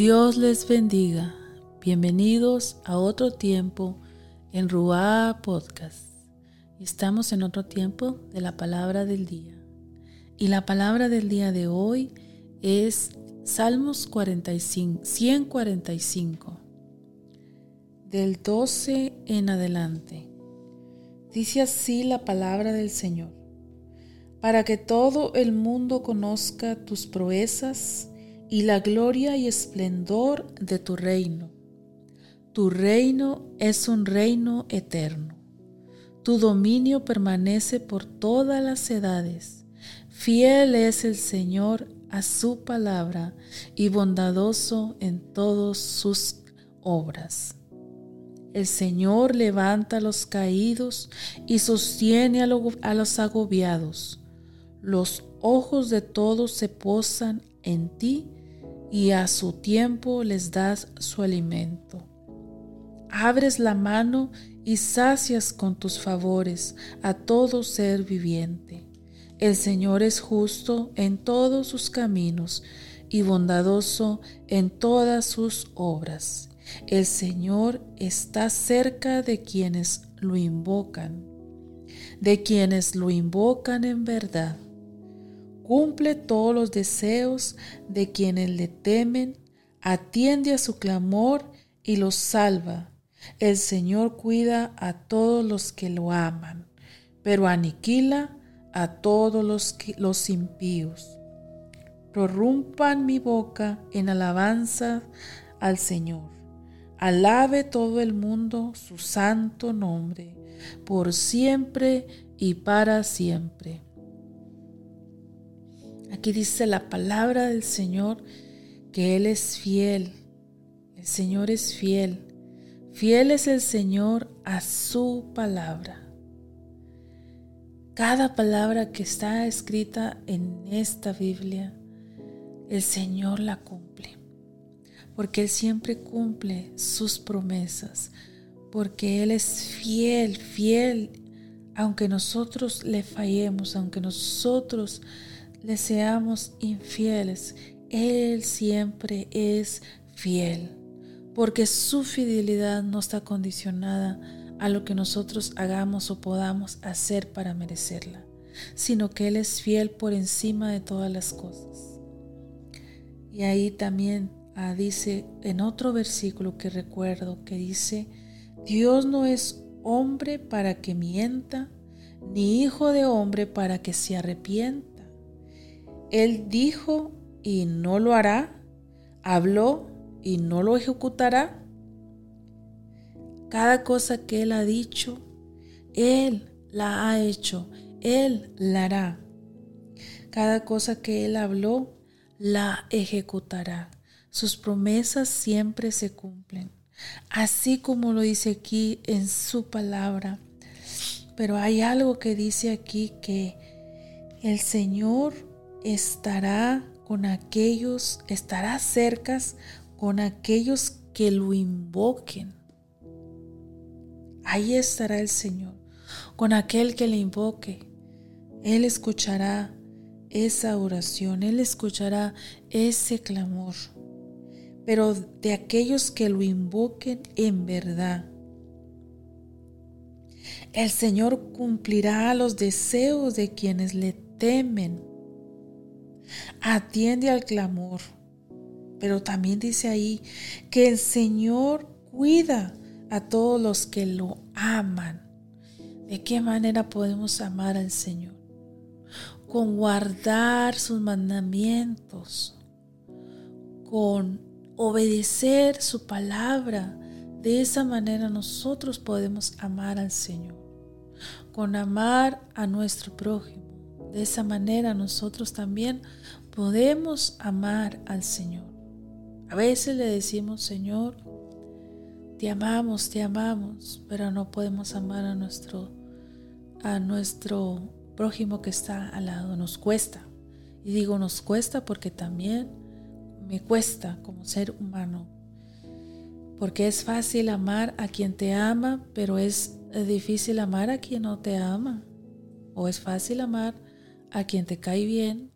Dios les bendiga. Bienvenidos a otro tiempo en Ruá Podcast. Estamos en otro tiempo de la palabra del día. Y la palabra del día de hoy es Salmos 45, 145, del 12 en adelante. Dice así la palabra del Señor, para que todo el mundo conozca tus proezas y la gloria y esplendor de tu reino. Tu reino es un reino eterno. Tu dominio permanece por todas las edades. Fiel es el Señor a su palabra y bondadoso en todas sus obras. El Señor levanta a los caídos y sostiene a, a los agobiados. Los ojos de todos se posan en ti y a su tiempo les das su alimento. Abres la mano y sacias con tus favores a todo ser viviente. El Señor es justo en todos sus caminos y bondadoso en todas sus obras. El Señor está cerca de quienes lo invocan, de quienes lo invocan en verdad cumple todos los deseos de quienes le temen, atiende a su clamor y los salva. El Señor cuida a todos los que lo aman, pero aniquila a todos los, los impíos. Prorrumpan mi boca en alabanza al Señor. Alabe todo el mundo su santo nombre, por siempre y para siempre. Aquí dice la palabra del Señor que Él es fiel. El Señor es fiel. Fiel es el Señor a su palabra. Cada palabra que está escrita en esta Biblia, el Señor la cumple. Porque Él siempre cumple sus promesas. Porque Él es fiel, fiel. Aunque nosotros le fallemos, aunque nosotros le seamos infieles, Él siempre es fiel, porque su fidelidad no está condicionada a lo que nosotros hagamos o podamos hacer para merecerla, sino que Él es fiel por encima de todas las cosas. Y ahí también ah, dice en otro versículo que recuerdo que dice, Dios no es hombre para que mienta, ni hijo de hombre para que se arrepienta. Él dijo y no lo hará, habló y no lo ejecutará. Cada cosa que Él ha dicho, Él la ha hecho, Él la hará. Cada cosa que Él habló, la ejecutará. Sus promesas siempre se cumplen, así como lo dice aquí en su palabra. Pero hay algo que dice aquí que el Señor estará con aquellos, estará cerca con aquellos que lo invoquen. Ahí estará el Señor, con aquel que le invoque. Él escuchará esa oración, Él escuchará ese clamor. Pero de aquellos que lo invoquen en verdad. El Señor cumplirá los deseos de quienes le temen atiende al clamor. Pero también dice ahí que el Señor cuida a todos los que lo aman. ¿De qué manera podemos amar al Señor? Con guardar sus mandamientos, con obedecer su palabra. De esa manera nosotros podemos amar al Señor, con amar a nuestro prójimo. De esa manera nosotros también podemos amar al Señor. A veces le decimos, Señor, te amamos, te amamos, pero no podemos amar a nuestro, a nuestro prójimo que está al lado. Nos cuesta. Y digo nos cuesta porque también me cuesta como ser humano. Porque es fácil amar a quien te ama, pero es difícil amar a quien no te ama. O es fácil amar a quien te cae bien,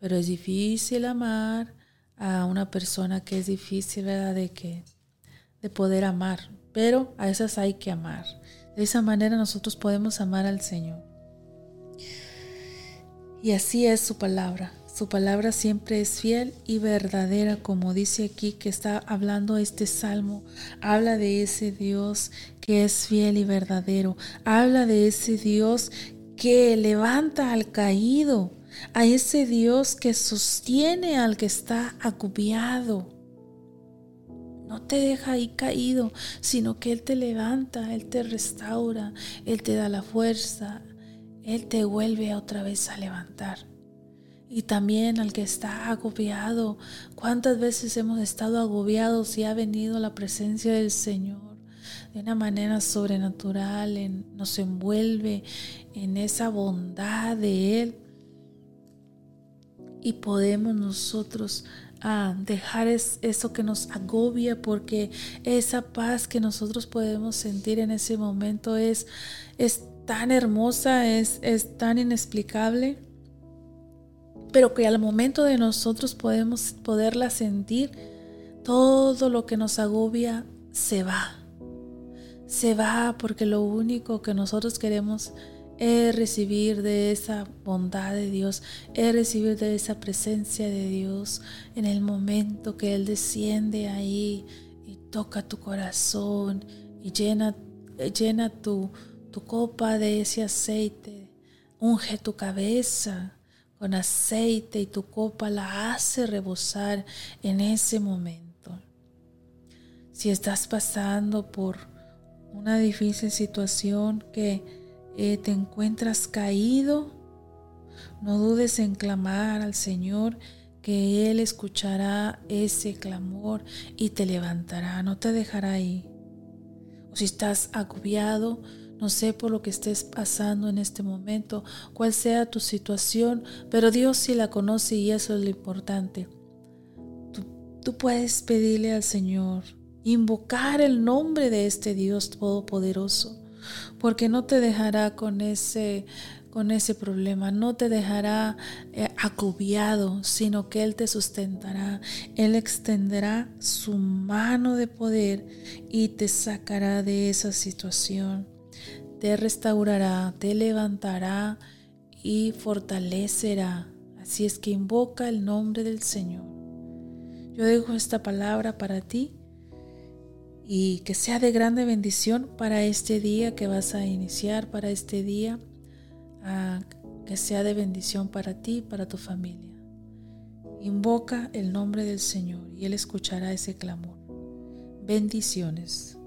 pero es difícil amar a una persona que es difícil, ¿verdad? De que de poder amar, pero a esas hay que amar. De esa manera nosotros podemos amar al Señor. Y así es su palabra. Su palabra siempre es fiel y verdadera, como dice aquí que está hablando este salmo. Habla de ese Dios que es fiel y verdadero. Habla de ese Dios que levanta al caído, a ese Dios que sostiene al que está acupiado. No te deja ahí caído, sino que Él te levanta, Él te restaura, Él te da la fuerza, Él te vuelve otra vez a levantar. Y también al que está agobiado, ¿cuántas veces hemos estado agobiados y ha venido la presencia del Señor de una manera sobrenatural, nos envuelve en esa bondad de Él? Y podemos nosotros ah, dejar eso que nos agobia porque esa paz que nosotros podemos sentir en ese momento es, es tan hermosa, es, es tan inexplicable pero que al momento de nosotros podemos poderla sentir, todo lo que nos agobia se va. Se va porque lo único que nosotros queremos es recibir de esa bondad de Dios, es recibir de esa presencia de Dios en el momento que Él desciende ahí y toca tu corazón y llena, llena tu, tu copa de ese aceite, unge tu cabeza con aceite y tu copa la hace rebosar en ese momento. Si estás pasando por una difícil situación que eh, te encuentras caído, no dudes en clamar al Señor que Él escuchará ese clamor y te levantará, no te dejará ahí. O si estás agobiado, no sé por lo que estés pasando en este momento, cuál sea tu situación, pero Dios sí la conoce y eso es lo importante. Tú, puedes pedirle al Señor, invocar el nombre de este Dios Todopoderoso, porque no te dejará con ese con ese problema, no te dejará eh, agobiado, sino que Él te sustentará, Él extenderá su mano de poder y te sacará de esa situación te restaurará, te levantará y fortalecerá. Así es que invoca el nombre del Señor. Yo dejo esta palabra para ti y que sea de grande bendición para este día que vas a iniciar, para este día, ah, que sea de bendición para ti para tu familia. Invoca el nombre del Señor y Él escuchará ese clamor. Bendiciones.